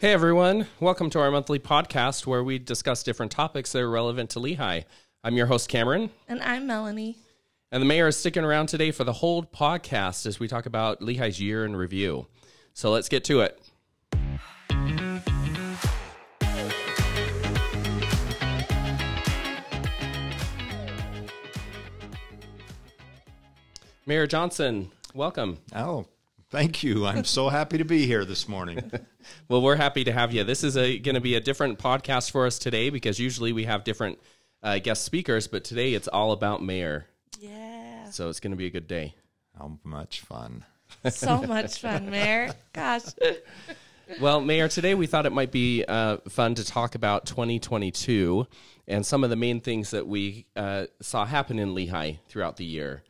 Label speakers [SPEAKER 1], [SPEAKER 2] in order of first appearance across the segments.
[SPEAKER 1] Hey everyone, welcome to our monthly podcast where we discuss different topics that are relevant to Lehi. I'm your host, Cameron,
[SPEAKER 2] And I'm Melanie.
[SPEAKER 1] and the mayor is sticking around today for the whole podcast as we talk about Lehi's year in review. So let's get to it. Mayor Johnson, welcome.
[SPEAKER 3] Oh, thank you. I'm so happy to be here this morning.
[SPEAKER 1] Well, we're happy to have you. This is going to be a different podcast for us today because usually we have different uh, guest speakers, but today it's all about mayor.
[SPEAKER 2] Yeah.
[SPEAKER 1] So it's going to be a good day.
[SPEAKER 3] How much fun.
[SPEAKER 2] So much fun, Mayor. Gosh.
[SPEAKER 1] Well, Mayor, today we thought it might be uh, fun to talk about 2022 and some of the main things that we uh, saw happen in Lehi throughout the year.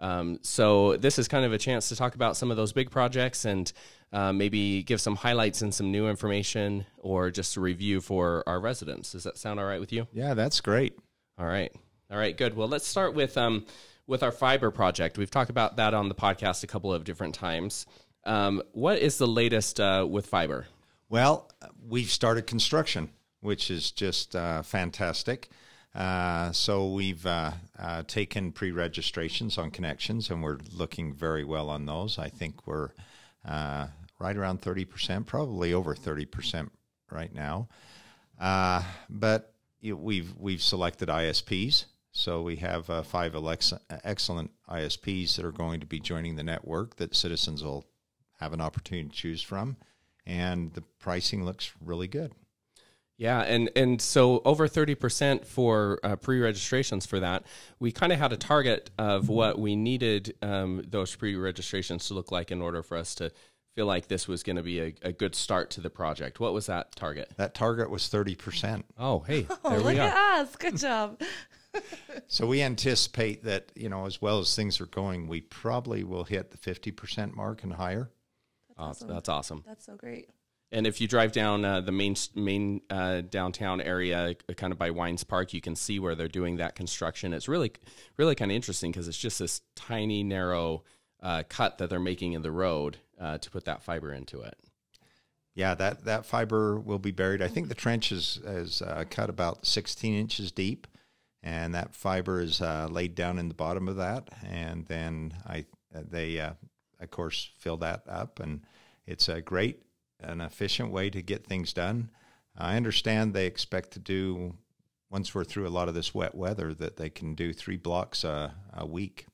[SPEAKER 1] Um, so this is kind of a chance to talk about some of those big projects and uh, maybe give some highlights and some new information or just a review for our residents. Does that sound all right with you?
[SPEAKER 3] Yeah, that's great.
[SPEAKER 1] All right. All right, good. Well, let's start with um, with our fiber project. We've talked about that on the podcast a couple of different times. Um, what is the latest uh, with fiber?
[SPEAKER 3] Well, we've started construction, which is just uh, fantastic. Uh, so we've uh, uh, taken pre-registrations on connections, and we're looking very well on those. I think we're uh, right around thirty percent, probably over thirty percent right now. Uh, but we've we've selected ISPs, so we have five Alexa, excellent ISPs that are going to be joining the network that citizens will have an opportunity to choose from, and the pricing looks really good.
[SPEAKER 1] Yeah, and and so over thirty percent for uh, pre-registrations for that. We kind of had a target of what we needed um, those pre-registrations to look like in order for us to feel like this was going to be a, a good start to the project. What was that target?
[SPEAKER 3] That target was thirty percent.
[SPEAKER 1] Oh, hey,
[SPEAKER 2] Oh,
[SPEAKER 1] there
[SPEAKER 2] look
[SPEAKER 1] are.
[SPEAKER 2] at us. Good job.
[SPEAKER 3] So we anticipate that you know, as well as things are going, we probably will hit the fifty percent mark and higher.
[SPEAKER 1] Oh, That's awesome.
[SPEAKER 2] That's so great.
[SPEAKER 1] And if you drive down uh, the main main uh, downtown area, uh, kind of by Wines Park, you can see where they're doing that construction. It's really, really kind of interesting because it's just this tiny, narrow uh, cut that they're making in the road uh, to put that fiber into it.
[SPEAKER 3] Yeah, that, that fiber will be buried. I think the trench is, is uh, cut about 16 inches deep, and that fiber is laid down in the bottom of that. And then I they, of course, fill that up, and it's a great and efficient way to get things done. I understand they expect to do, once we're through a lot of this wet weather, that they can do three blocks a, a week.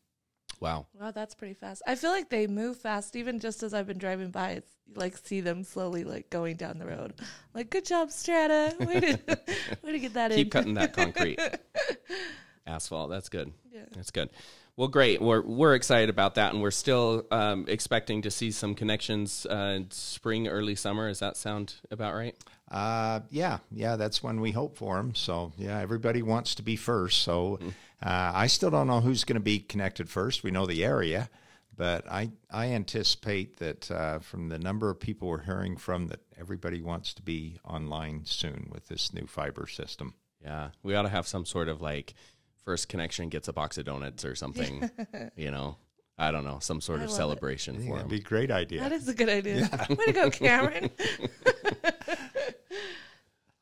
[SPEAKER 1] Wow.
[SPEAKER 2] Wow, that's pretty fast. I feel like they move fast, even just as I've been driving by. It's like see them slowly like going down the road. Like, good job, Strata. Way to, way to get that
[SPEAKER 1] Keep
[SPEAKER 2] in.
[SPEAKER 1] Keep cutting that concrete asphalt. That's good.
[SPEAKER 2] Yeah.
[SPEAKER 1] That's good. Well, great. We're we're excited about that, and we're still um, expecting to see some connections uh, spring, early summer. Does that sound about right?
[SPEAKER 3] Uh, yeah, yeah, that's when we hope for them. So yeah, everybody wants to be first. So uh, I still don't know who's going to be connected first. We know the area, but I I anticipate that uh, from the number of people we're hearing from, that everybody wants to be online soon with this new fiber system.
[SPEAKER 1] Yeah, we ought to have some sort of like first connection gets a box of donuts or something. you know, I don't know, some sort
[SPEAKER 2] I
[SPEAKER 1] of
[SPEAKER 2] love it.
[SPEAKER 1] celebration
[SPEAKER 3] I think
[SPEAKER 1] for
[SPEAKER 3] that'd
[SPEAKER 1] them.
[SPEAKER 3] be a great idea.
[SPEAKER 2] That is a good idea. Way to go, Cameron.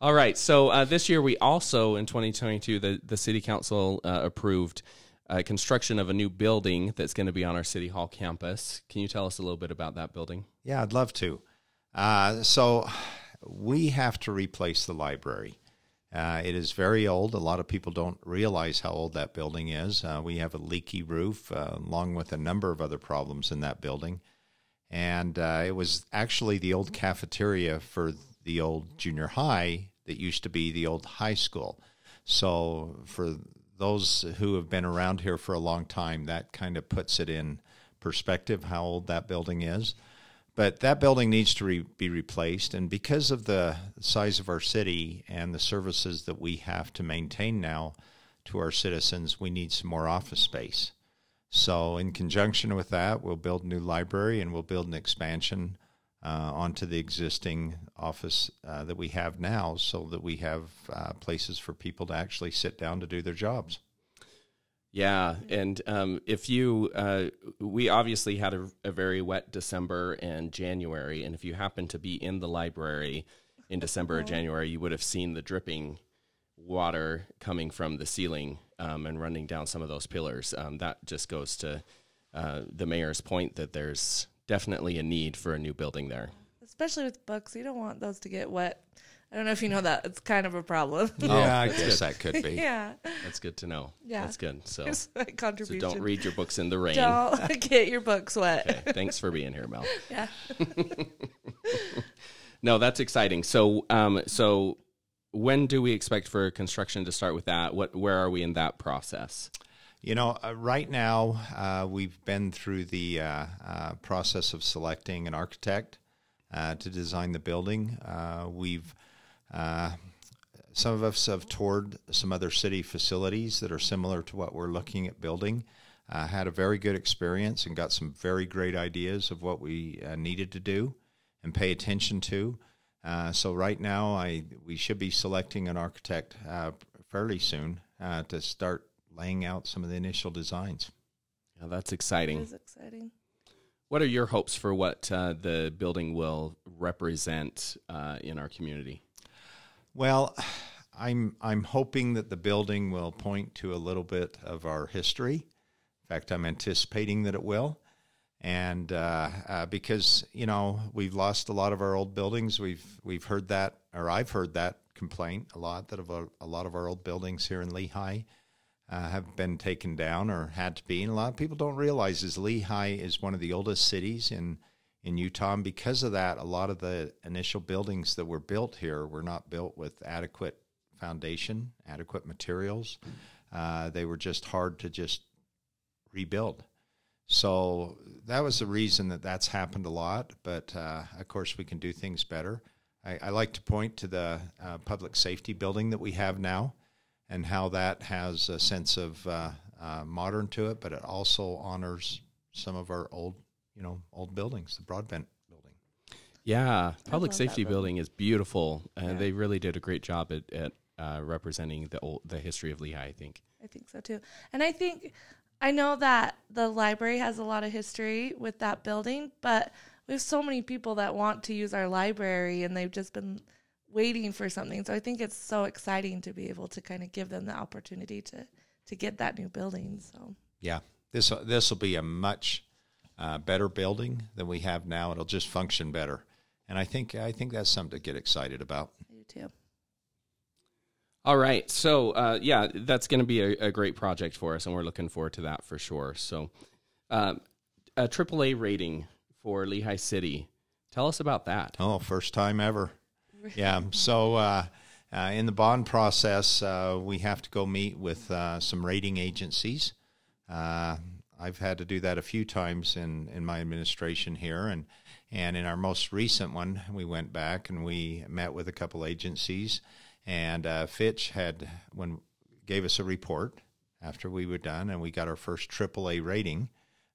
[SPEAKER 1] All right, so uh, this year we also in 2022 the the city council uh, approved. Uh, construction of a new building that's going to be on our city hall campus. Can you tell us a little bit about that building?
[SPEAKER 3] Yeah, I'd love to. Uh, so we have to replace the library. Uh, it is very old. A lot of people don't realize how old that building is. Uh, we have a leaky roof, uh, along with a number of other problems in that building. And uh, it was actually the old cafeteria for the old junior high that used to be the old high school. So, for those who have been around here for a long time, that kind of puts it in perspective how old that building is. But that building needs to re- be replaced. And because of the size of our city and the services that we have to maintain now to our citizens, we need some more office space. So, in conjunction with that, we'll build a new library and we'll build an expansion uh, onto the existing office uh, that we have now so that we have uh, places for people to actually sit down to do their jobs.
[SPEAKER 1] Yeah, and um, if you, uh, we obviously had a, a very wet December and January, and if you happen to be in the library in December or January, you would have seen the dripping water coming from the ceiling um, and running down some of those pillars. Um, that just goes to uh, the mayor's point that there's definitely a need for a new building there.
[SPEAKER 2] Especially with books, you don't want those to get wet. I don't know if you know that. It's kind of a problem.
[SPEAKER 3] Yeah, I guess that could be.
[SPEAKER 2] yeah.
[SPEAKER 1] That's good to know.
[SPEAKER 2] Yeah.
[SPEAKER 1] that's good. So,
[SPEAKER 2] Here's my
[SPEAKER 1] so
[SPEAKER 2] contribution.
[SPEAKER 1] don't read your books in the rain.
[SPEAKER 2] Don't get your books wet.
[SPEAKER 1] Okay, thanks for being here, Mel.
[SPEAKER 2] Yeah.
[SPEAKER 1] No, that's exciting. So, um, so when do we expect for construction to start with that? What, where are we in that process?
[SPEAKER 3] You know, uh, right now uh, we've been through the uh, uh, process of selecting an architect uh, to design the building. Uh, we've some of us have toured some other city facilities that are similar to what we're looking at building. Uh, had a very good experience and got some very great ideas of what we uh, needed to do and pay attention to. Uh, so right now, I we should be selecting an architect uh, fairly soon uh, to start laying out some of the initial designs.
[SPEAKER 1] Yeah, that's exciting.
[SPEAKER 2] is exciting.
[SPEAKER 1] What are your hopes for what uh, the building will represent uh, in our community?
[SPEAKER 3] Well, I'm I'm hoping that the building will point to a little bit of our history. In fact, I'm anticipating that it will, and uh, uh, because you know we've lost a lot of our old buildings, we've we've heard that, or I've heard that complaint a lot that a, a lot of our old buildings here in Lehi uh, have been taken down or had to be. And a lot of people don't realize is Lehi is one of the oldest cities in in Utah. And because of that, a lot of the initial buildings that were built here were not built with adequate foundation, adequate materials. Uh, they were just hard to just rebuild. So that was the reason that that's happened a lot. But uh, of course, we can do things better. I, I like to point to the uh, public safety building that we have now and how that has a sense of uh, uh, modern to it, but it also honors some of our old, you know, old buildings, the Broadbent building.
[SPEAKER 1] Yeah, public safety
[SPEAKER 2] building.
[SPEAKER 1] building is beautiful, and
[SPEAKER 2] Yeah.
[SPEAKER 1] they really did a great job at, at uh, representing the old, the history of Lehi. I think.
[SPEAKER 2] I think so too. And I think I know that the library has a lot of history with that building, but we have so many people that want to use our library and they've just been waiting for something. So I think it's so exciting to be able to kind of give them the opportunity to to get that new building. So
[SPEAKER 3] Yeah, this this will be a much uh, better building than we have now. It'll just function better, and I think I think that's something to get excited about.
[SPEAKER 2] I do too.
[SPEAKER 1] All right. So, uh, yeah, that's going to be a, a great project for us, and we're looking forward to that for sure. So, um, a AAA rating for Lehi City. Tell us about that.
[SPEAKER 3] Oh, first time ever. Yeah. So uh, uh, in the bond process, uh, we have to go meet with uh, some rating agencies. I've had to do that a few times in, in my administration here, and and in our most recent one, we went back and we met with a couple agencies, and uh, Fitch had when gave us a report after we were done, and we got our first AAA rating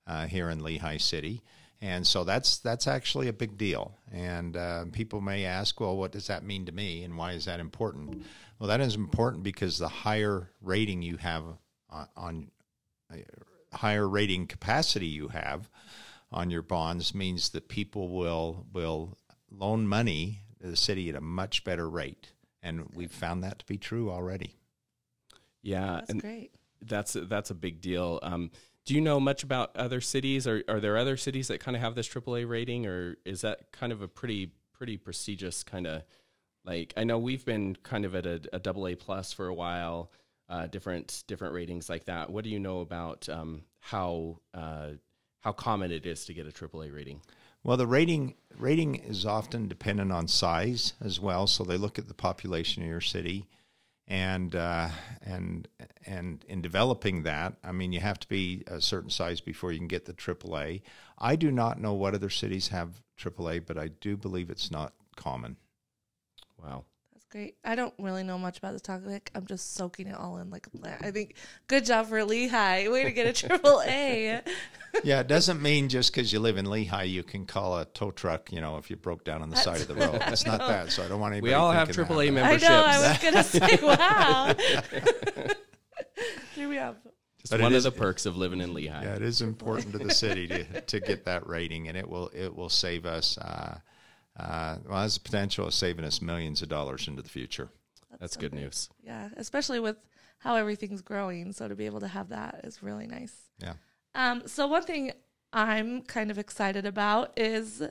[SPEAKER 3] uh, here in Lehi City. And so that's that's actually a big deal. And uh, people may ask, well, what does that mean to me, and why is that important? Well, that is important because the higher rating you have on, on higher rating capacity you have on your bonds means that people will will loan money to the city at a much better rate, and we've found that to be true already.
[SPEAKER 1] Yeah,
[SPEAKER 2] That's
[SPEAKER 1] and
[SPEAKER 2] great.
[SPEAKER 1] that's that's a big deal. Um, do you know much about other cities? Or are there other cities that kind of have this AAA rating, or is that kind of a pretty pretty prestigious kind of like? I know we've been kind of at a, a double A plus for a while. Uh, different different ratings like that. What do you know about um, how uh, how common it is to get a AAA rating?
[SPEAKER 3] Well, the rating rating is often dependent on size as well. So they look at the population of your city, and uh, and and in developing that, I mean, you have to be a certain size before you can get the AAA. I do not know what other cities have AAA, but I do believe it's not common.
[SPEAKER 1] Wow.
[SPEAKER 2] That's great. I don't really know much about the topic. I'm just soaking it all in like a plant. I think good job for Lehi. Way to get a triple A.
[SPEAKER 3] yeah, it doesn't mean just because you live in Lehi you can call a tow truck. You know, if you broke down on the side of the road, it's not that. So I don't want anybody.
[SPEAKER 1] We all have
[SPEAKER 3] thinking
[SPEAKER 1] AAA
[SPEAKER 3] that.
[SPEAKER 2] I
[SPEAKER 1] memberships.
[SPEAKER 2] know. I was gonna say, wow. Here we have.
[SPEAKER 1] It's
[SPEAKER 3] But
[SPEAKER 1] one
[SPEAKER 3] is-
[SPEAKER 1] of the perks of living in Lehi.
[SPEAKER 3] Yeah, it is important to the city to, to get that rating, and it will it will save us. Uh, uh, well, has the potential of saving us millions of dollars into the future.
[SPEAKER 1] That's
[SPEAKER 2] so
[SPEAKER 1] good
[SPEAKER 2] great.
[SPEAKER 1] news.
[SPEAKER 2] Yeah, especially with how everything's growing. So to be able to have that is really nice.
[SPEAKER 3] Yeah.
[SPEAKER 2] Um, so one thing I'm kind of excited about is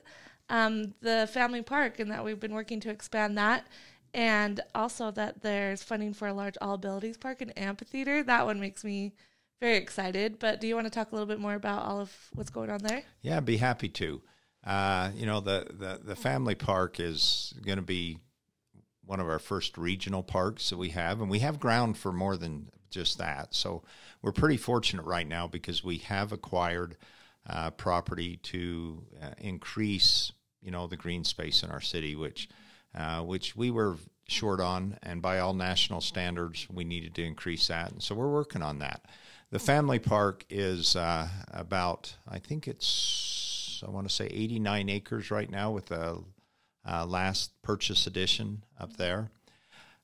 [SPEAKER 2] um, the family park, and that we've been working to expand that, and also that there's funding for a large all abilities park and amphitheater. That one makes me very excited. But do you want to talk a little bit more about all of what's going on there?
[SPEAKER 3] Yeah, I'd be happy to. Uh, you know, the, the, the family park is going to be one of our first regional parks that we have, and we have ground for more than just that. So we're pretty fortunate right now because we have acquired uh, property to uh, increase, you know, the green space in our city, which uh, which we were short on, and by all national standards, we needed to increase that, and so we're working on that. The family park is uh, about, I think it's, I want to say 89 acres right now with the uh, last purchase edition up there.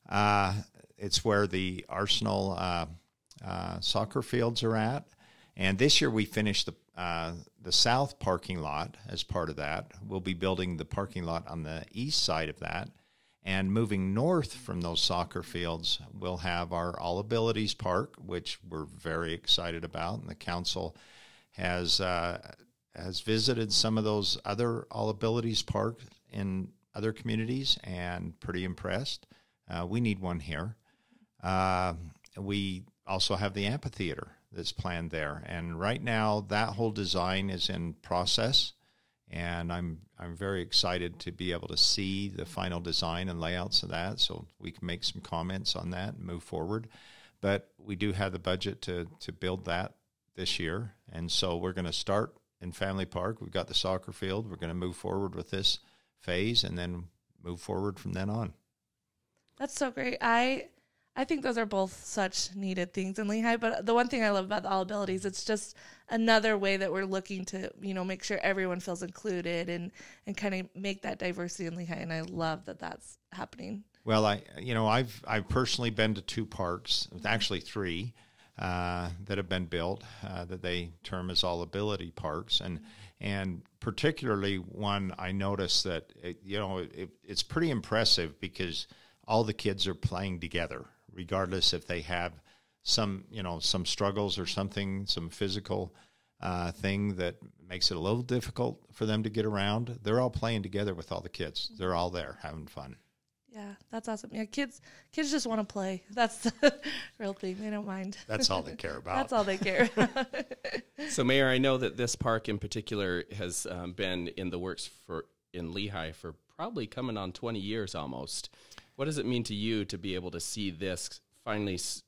[SPEAKER 3] Uh, it's where the Arsenal uh, uh, soccer fields are at. And this year we finished the uh, the south parking lot as part of that. We'll be building the parking lot on the east side of that. And moving north from those soccer fields, we'll have our All Abilities Park, which we're very excited about. And the council has uh, has visited some of those other All Abilities parks in other communities and pretty impressed. Uh, we need one here. Uh, we also have the amphitheater that's planned there, and right now that whole design is in process. And I'm I'm very excited to be able to see the final design and layouts of that, so we can make some comments on that and move forward. But we do have the budget to to build that this year, and so we're going to start in Family Park. We've got the soccer field. We're going to move forward with this phase, and then move forward from then on.
[SPEAKER 2] That's so great. I I think those are both such needed things in Lehi. But the one thing I love about the all abilities, it's just another way that we're looking to, you know, make sure everyone feels included and and kind of make that diversity in Lehi. And I love that that's happening.
[SPEAKER 3] Well, I you know I've I've personally been to two parks, actually three, uh, that have been built uh, that they term as all ability parks, and and particularly one I noticed that it, you know it, it's pretty impressive because all the kids are playing together, regardless if they have some you know some struggles or something, some physical uh, thing that makes it a little difficult for them to get around. They're all playing together with all the kids. They're all there having fun.
[SPEAKER 2] Yeah, that's awesome. Yeah, kids kids just want to play. That's the real thing. They don't mind.
[SPEAKER 3] That's all they care about.
[SPEAKER 2] That's all they care.
[SPEAKER 1] So, Mayor, I know that this park in particular has um, been in the works for in Lehi for probably coming on 20 years almost. What does it mean to you to be able to see this finally s-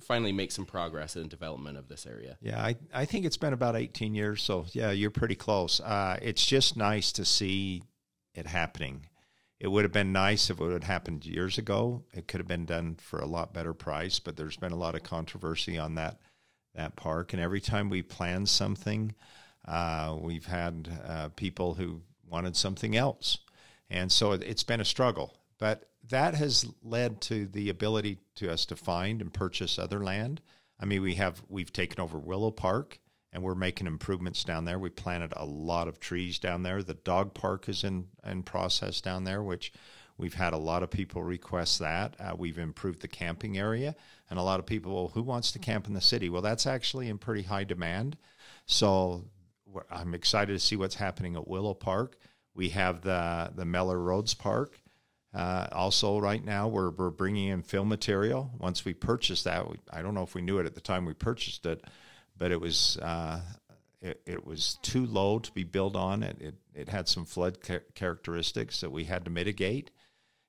[SPEAKER 1] finally make some progress in development of this area?
[SPEAKER 3] Yeah, I, I think it's been about 18 years. So, yeah, you're pretty close. Uh, it's just nice to see it happening. It would have been nice if it would happened years ago. It could have been done for a lot better price, but there's been a lot of controversy on that that park. And every time we plan something, uh, we've had uh, people who wanted something else, and so it, it's been a struggle. But that has led to the ability to us to find and purchase other land. I mean, we have we've taken over Willow Park, and we're making improvements down there. We planted a lot of trees down there. The dog park is in in process down there, which we've had a lot of people request that. Uh, we've improved the camping area, and a lot of people, who wants to camp in the city? Well, that's actually in pretty high demand. So I'm excited to see what's happening at Willow Park. We have the the Meller Roads Park. Uh, also, right now we're we're bringing in film material. Once we purchase that, we, I don't know if we knew it at the time we purchased it, but it was uh, it, it was too low to be built on. It it, it had some flood cha- characteristics that we had to mitigate,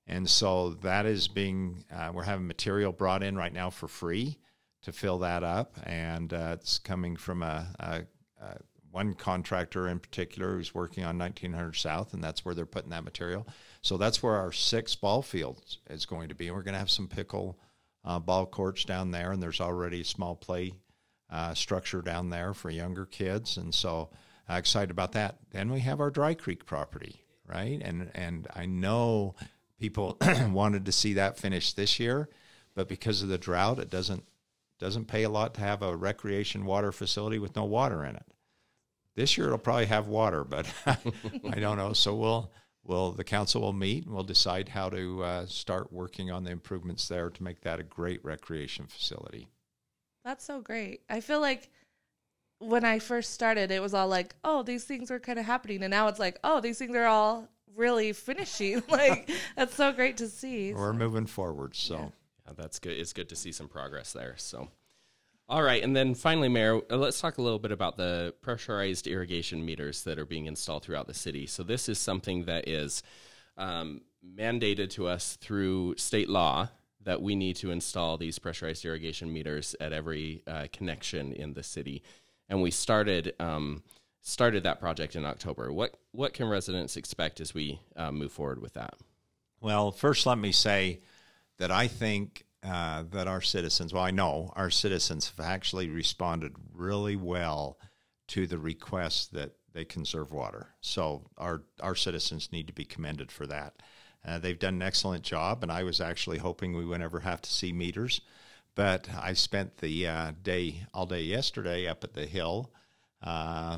[SPEAKER 3] and so that is being uh, we're having material brought in right now for free to fill that up, and uh, it's coming from a, a, a one contractor in particular who's working on 1900 South, and that's where they're putting that material. So that's where our six ball fields is going to be. We're going to have some pickle uh, ball courts down there, and there's already a small play uh, structure down there for younger kids, and so uh, excited about that. Then we have our Dry Creek property, right? And and I know people wanted to see that finished this year, but because of the drought, it doesn't Doesn't pay a lot to have a recreation water facility with no water in it. This year it'll probably have water, but I don't know. So we'll we'll the council will meet and we'll decide how to uh, start working on the improvements there to make that a great recreation facility.
[SPEAKER 2] That's so great. I feel like when I first started, it was all like, oh, these things were kind of happening. And now it's like, oh, these things are all really finishing. like, that's so great to see.
[SPEAKER 3] We're moving forward. So, yeah.
[SPEAKER 1] yeah, that's good. It's good to see some progress there. So, all right. And then finally, Mayor, uh, let's talk a little bit about the pressurized irrigation meters that are being installed throughout the city. So, this is something that is um, mandated to us through state law that we need to install these pressurized irrigation meters at every uh, connection in the city and we started um, started that project in October. What what can residents expect as we uh, move forward with that?
[SPEAKER 3] Well, first, let me say that I think uh, that our citizens, well, I know our citizens have actually responded really well to the request that they conserve water. So our our citizens need to be commended for that. Uh, they've done an excellent job, and I was actually hoping we would never have to see meters. But I spent the uh, day all day yesterday up at the Hill uh,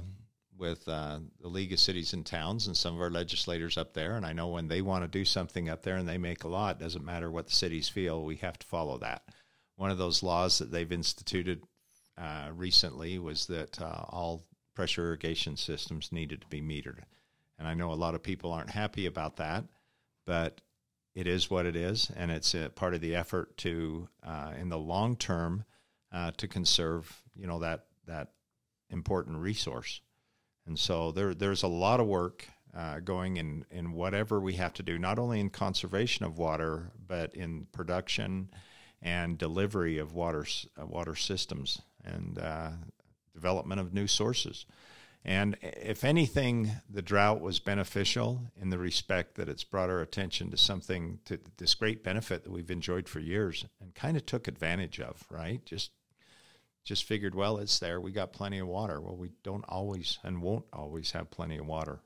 [SPEAKER 3] with uh, the League of Cities and Towns and some of our legislators up there. And I know when they want to do something up there and they make a law, it doesn't matter what the cities feel, we have to follow that. One of those laws that they've instituted uh, recently was that uh, all pressure irrigation systems needed to be metered. And I know a lot of people aren't happy about that, but it is what it is, and it's a part of the effort to, uh, in the long term, uh, to conserve, you know, that that important resource. And so there there's a lot of work uh, going in in whatever we have to do, not only in conservation of water, but in production and delivery of water uh, water systems and uh, development of new sources. And if anything, the drought was beneficial in the respect that it's brought our attention to something, to this great benefit that we've enjoyed for years and kind of took advantage of, right? Just just figured, well, it's there. We got plenty of water. Well, we don't always and won't always have plenty of water.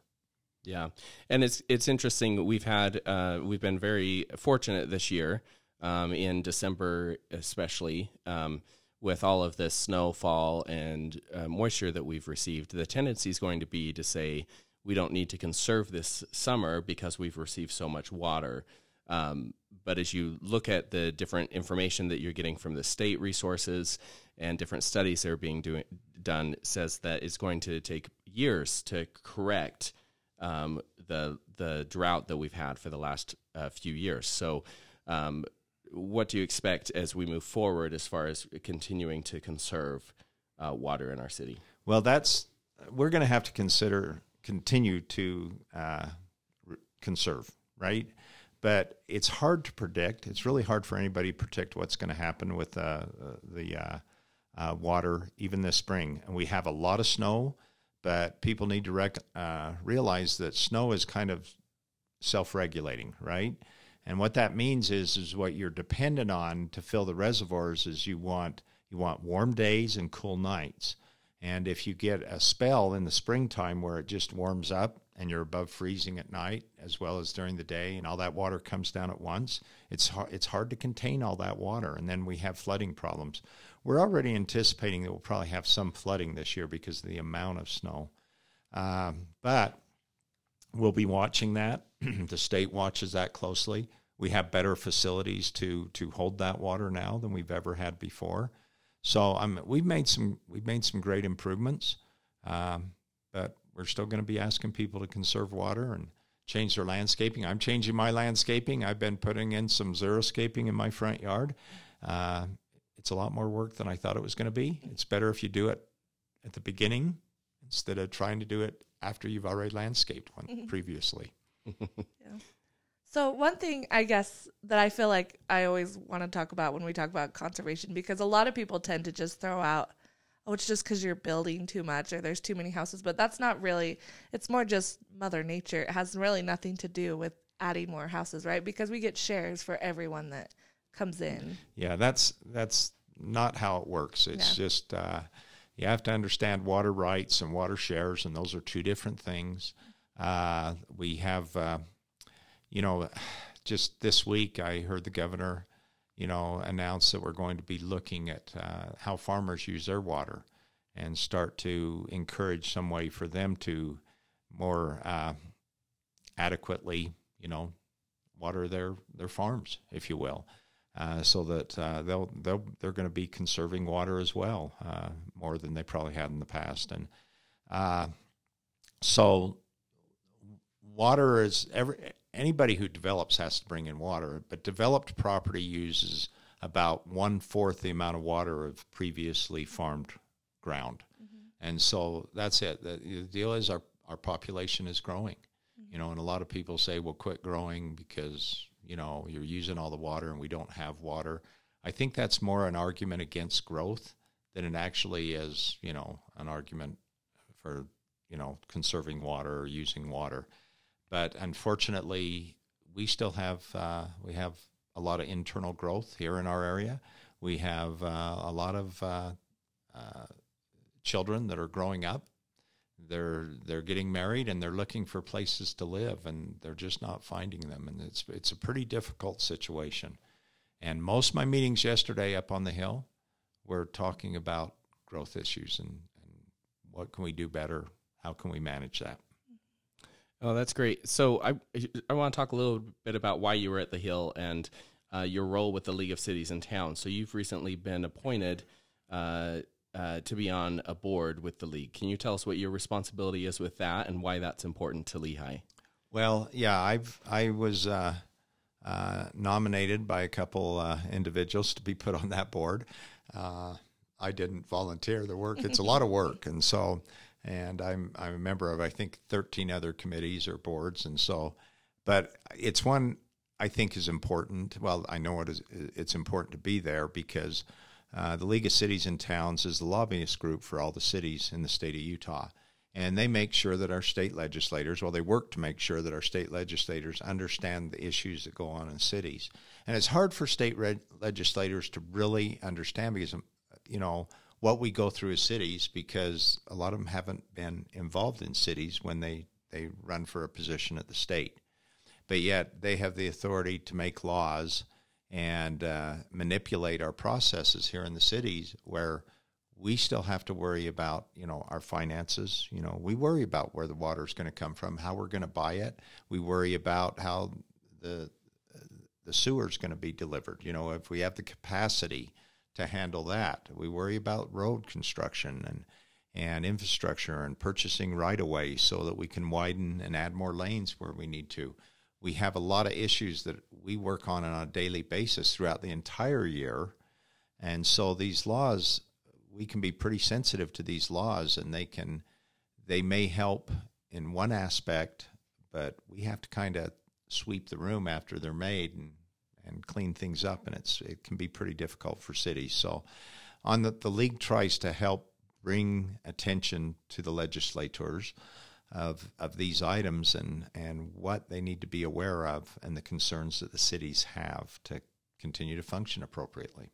[SPEAKER 1] Yeah, and it's it's interesting. We've had uh, we've been very fortunate this year um, in December, especially. Um, with all of this snowfall and uh, moisture that we've received, the tendency is going to be to say we don't need to conserve this summer because we've received so much water. Um, but as you look at the different information that you're getting from the state resources and different studies that are being doing, done, says that it's going to take years to correct um, the the drought that we've had for the last uh, few years. So um, what do you expect as we move forward as far as continuing to conserve uh, water in our city?
[SPEAKER 3] Well, that's we're going to have to consider continue to uh, conserve, right? But it's hard to predict. It's really hard for anybody to predict what's going to happen with uh, the uh, uh, water even this spring. And we have a lot of snow, but people need to rec- uh, realize that snow is kind of self-regulating, right? And what that means is is what you're dependent on to fill the reservoirs is you want you want warm days and cool nights. And if you get a spell in the springtime where it just warms up and you're above freezing at night as well as during the day and all that water comes down at once, it's hard, it's hard to contain all that water and then we have flooding problems. We're already anticipating that we'll probably have some flooding this year because of the amount of snow. Um, but we'll be watching that. the state watches that closely. We have better facilities to to hold that water now than we've ever had before. So um, we've made some we've made some great improvements, um, but we're still going to be asking people to conserve water and change their landscaping. I'm changing my landscaping. I've been putting in some xeriscaping in my front yard. Uh, it's a lot more work than I thought it was going to be. It's better if you do it at the beginning instead of trying to do it after you've already landscaped one previously.
[SPEAKER 2] So one thing I guess that I feel like I always want to talk about when we talk about conservation because a lot of people tend to just throw out oh it's just cuz you're building too much or there's too many houses but that's not really it's more just mother nature it has really nothing to do with adding more houses right because we get shares for everyone that comes in.
[SPEAKER 3] Yeah, that's that's not how it works. It's yeah. just uh, you have to understand water rights and water shares and those are two different things. Uh, we have uh, you know, just this week I heard the governor, you know, announce that we're going to be looking at uh, how farmers use their water and start to encourage some way for them to more uh, adequately, you know, water their, their farms, if you will. Uh, so that uh, they'll they'll they're going to be conserving water as well, uh, more than they probably had in the past, and uh, so water is every anybody who develops has to bring in water, but developed property uses about one fourth the amount of water of previously farmed ground, mm-hmm. and so that's it. The, the, deal is our our population is growing, mm-hmm. you know, and a lot of people say, "Well, quit growing because you know you're using all the water and we don't have water i think that's more an argument against growth than it actually is you know an argument for you know conserving water or using water but unfortunately we still have uh, we have a lot of internal growth here in our area we have uh, a lot of uh, uh children that are growing up they're they're getting married and they're looking for places to live and they're just not finding them and it's it's a pretty difficult situation. And most of my meetings yesterday up on the hill were talking about growth issues and, and what can we do better? How can we manage that?
[SPEAKER 1] Oh, that's great. So I I want to talk a little bit about why you were at the Hill and uh, your role with the League of Cities and Towns. So you've recently been appointed uh, uh, to be on a board with the league. Can you tell us what your responsibility is with that and why that's important to Lehi?
[SPEAKER 3] Well, yeah, I've I was uh, uh, nominated by a couple uh, individuals to be put on that board. I didn't volunteer the work; it's a lot of work, and so and I'm I'm a member of I think 13 other committees or boards, and so, but it's one I think is important. Well, I know it is. It's important to be there because uh, the League of Cities and Towns is the lobbyist group for all the cities in the state of Utah. And they make sure that our state legislators, well, they work to make sure that our state legislators understand the issues that go on in cities. And it's hard for state re- legislators to really understand because, you know, what we go through as cities because a lot of them haven't been involved in cities when they, they run for a position at the state. But yet they have the authority to make laws and uh, manipulate our processes here in the cities where we still have to worry about you know our finances. You know we worry about where the water is going to come from how we're going to buy it. We worry about how the the sewer is going to be delivered. You know if we have the capacity to handle that we worry about road construction and and infrastructure and purchasing right away so that we can widen and add more lanes where we need to we have a lot of issues that we work on on a daily basis throughout the entire year. And so these laws, we can be pretty sensitive to these laws and they can, they may help in one aspect, but we have to kind of sweep the room after they're made and, and clean things up. And it's, it can be pretty difficult for cities. So on the, the league tries to help bring attention to the legislators of of these items and and what they need to be aware of and the concerns that the cities have to continue to function appropriately.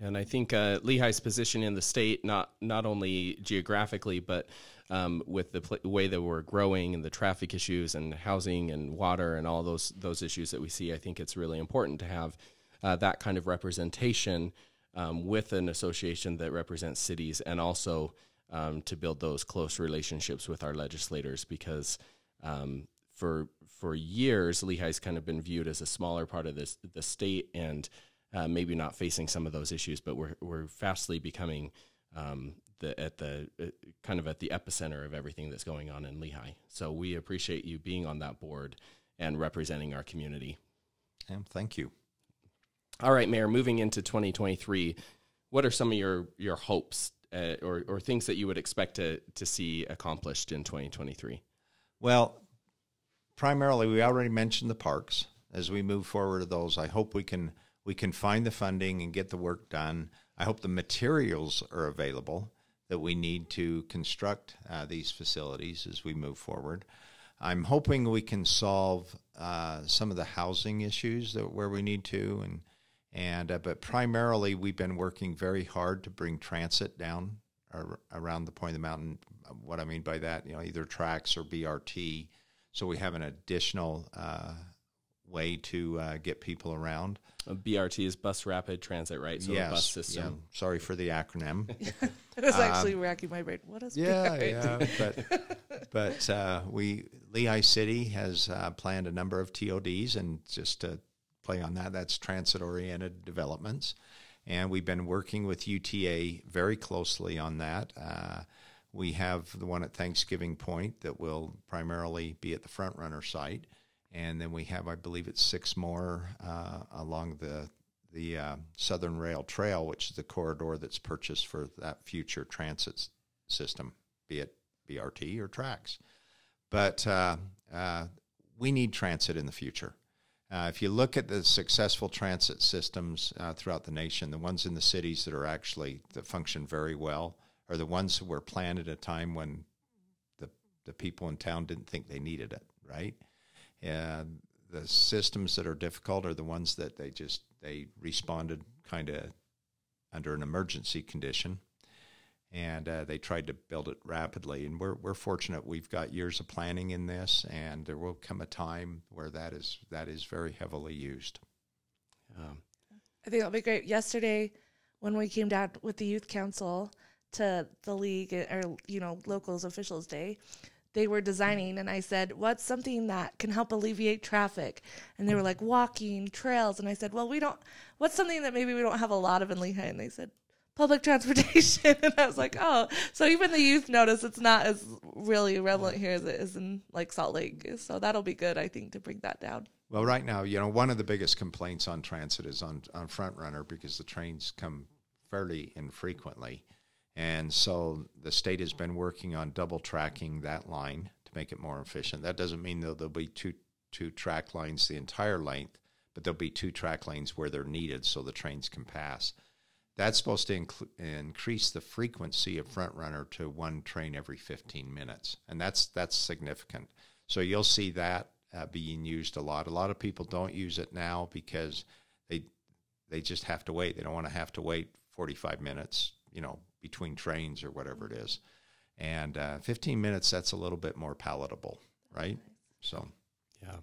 [SPEAKER 1] And I think uh, Lehi's position in the state, not not only geographically, but um, with the pl- way that we're growing and the traffic issues and housing and water and all those those issues that we see, I think it's really important to have uh, that kind of representation um, with an association that represents cities and also um, to build those close relationships with our legislators because um, for for years Lehi's kind of been viewed as a smaller part of this the state and uh, maybe not facing some of those issues, but we're we're fastly becoming um, the at the uh, kind of at the epicenter of everything that's going on in Lehi. So we appreciate you being on that board and representing our community.
[SPEAKER 3] And thank you.
[SPEAKER 1] All right, Mayor. Moving into 2023, what are some of your your hopes uh, or, or things that you would expect to, to see accomplished in 2023?
[SPEAKER 3] Well, primarily, we already mentioned the parks. As we move forward to those, I hope we can we can find the funding and get the work done. I hope the materials are available that we need to construct uh, these facilities as we move forward. I'm hoping we can solve uh, some of the housing issues that where we need to, and and uh, but primarily, we've been working very hard to bring transit down ar- around the point of the mountain. What I mean by that, you know, either tracks or BRT. So we have an additional uh, way to uh, get people around.
[SPEAKER 1] A BRT is Bus Rapid Transit, right? So a bus system.
[SPEAKER 3] Yeah. Sorry for the acronym.
[SPEAKER 2] It was actually racking my brain. What is
[SPEAKER 3] Yeah,
[SPEAKER 2] BRT?
[SPEAKER 3] yeah, but but uh, we Lehi City has uh, planned a number of TODs, and just to play on that, that's transit oriented developments, and we've been working with UTA very closely on that. Uh, we have the one at Thanksgiving Point that will primarily be at the front runner site, and then we have, I believe, it's six more uh, along the the uh, Southern Rail Trail, which is the corridor that's purchased for that future transit system, be it BRT or tracks. But uh, uh, we need transit in the future. Uh, if you look at the successful transit systems uh, throughout the nation, the ones in the cities that are actually that function very well are the ones that were planned at a time when the the people in town didn't think they needed it, right? And the systems that are difficult are the ones that they just they responded kind of under an emergency condition. And uh, they tried to build it rapidly. And we're, we're fortunate we've got years of planning in this and there will come a time where that is that is very heavily used.
[SPEAKER 1] Um,
[SPEAKER 2] I think that'll be great. Yesterday, when we came down with the youth council to the league or you know locals officials day, they were designing, and I said, "What's something that can help alleviate traffic?" And they were like, "Walking trails." And I said, "Well, we don't. What's something that maybe we don't have a lot of in Lehi?" And they said, "Public transportation." and I was like, "Oh, so even the youth notice it's not as really relevant here as it is in like Salt Lake." So that'll be good, I think, to bring that down.
[SPEAKER 3] well right now you know one of the biggest complaints on transit is on, on front runner because the trains come fairly infrequently and so the state has been working on double tracking that line to make it more efficient. That doesn't mean that there'll be two two track lines the entire length but there'll be two track lanes where they're needed so the trains can pass. That's supposed to inclu- increase the frequency of front runner to one train every 15 minutes and that's that's significant. So you'll see that uh, being used a lot. A lot of people don't use it now because they they just have to wait. They don't want to have to wait 45 minutes you know between trains or whatever it is and uh, 15 minutes that's a little bit more palatable right so
[SPEAKER 1] Yeah.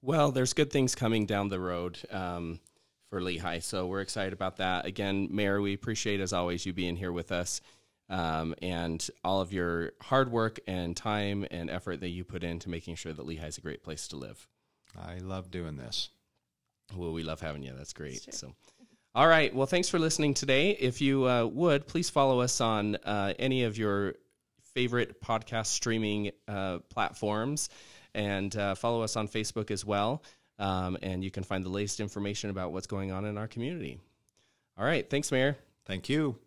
[SPEAKER 1] Well, there's good things coming down the road um, for Lehi, so we're excited about that. Again, Mayor, we appreciate as always you being here with us um, and all of your hard work and time and effort that you put into making sure that Lehi is a great place to live.
[SPEAKER 3] i love doing this
[SPEAKER 1] Well, we love having you. That's great. So, all right. Well, thanks for listening today. If you uh, would, please follow us on uh, any of your favorite podcast streaming uh, platforms and uh, follow us on Facebook as well. Um, and you can find the latest information about what's going on in our community. All right. Thanks, Mayor.
[SPEAKER 3] thank you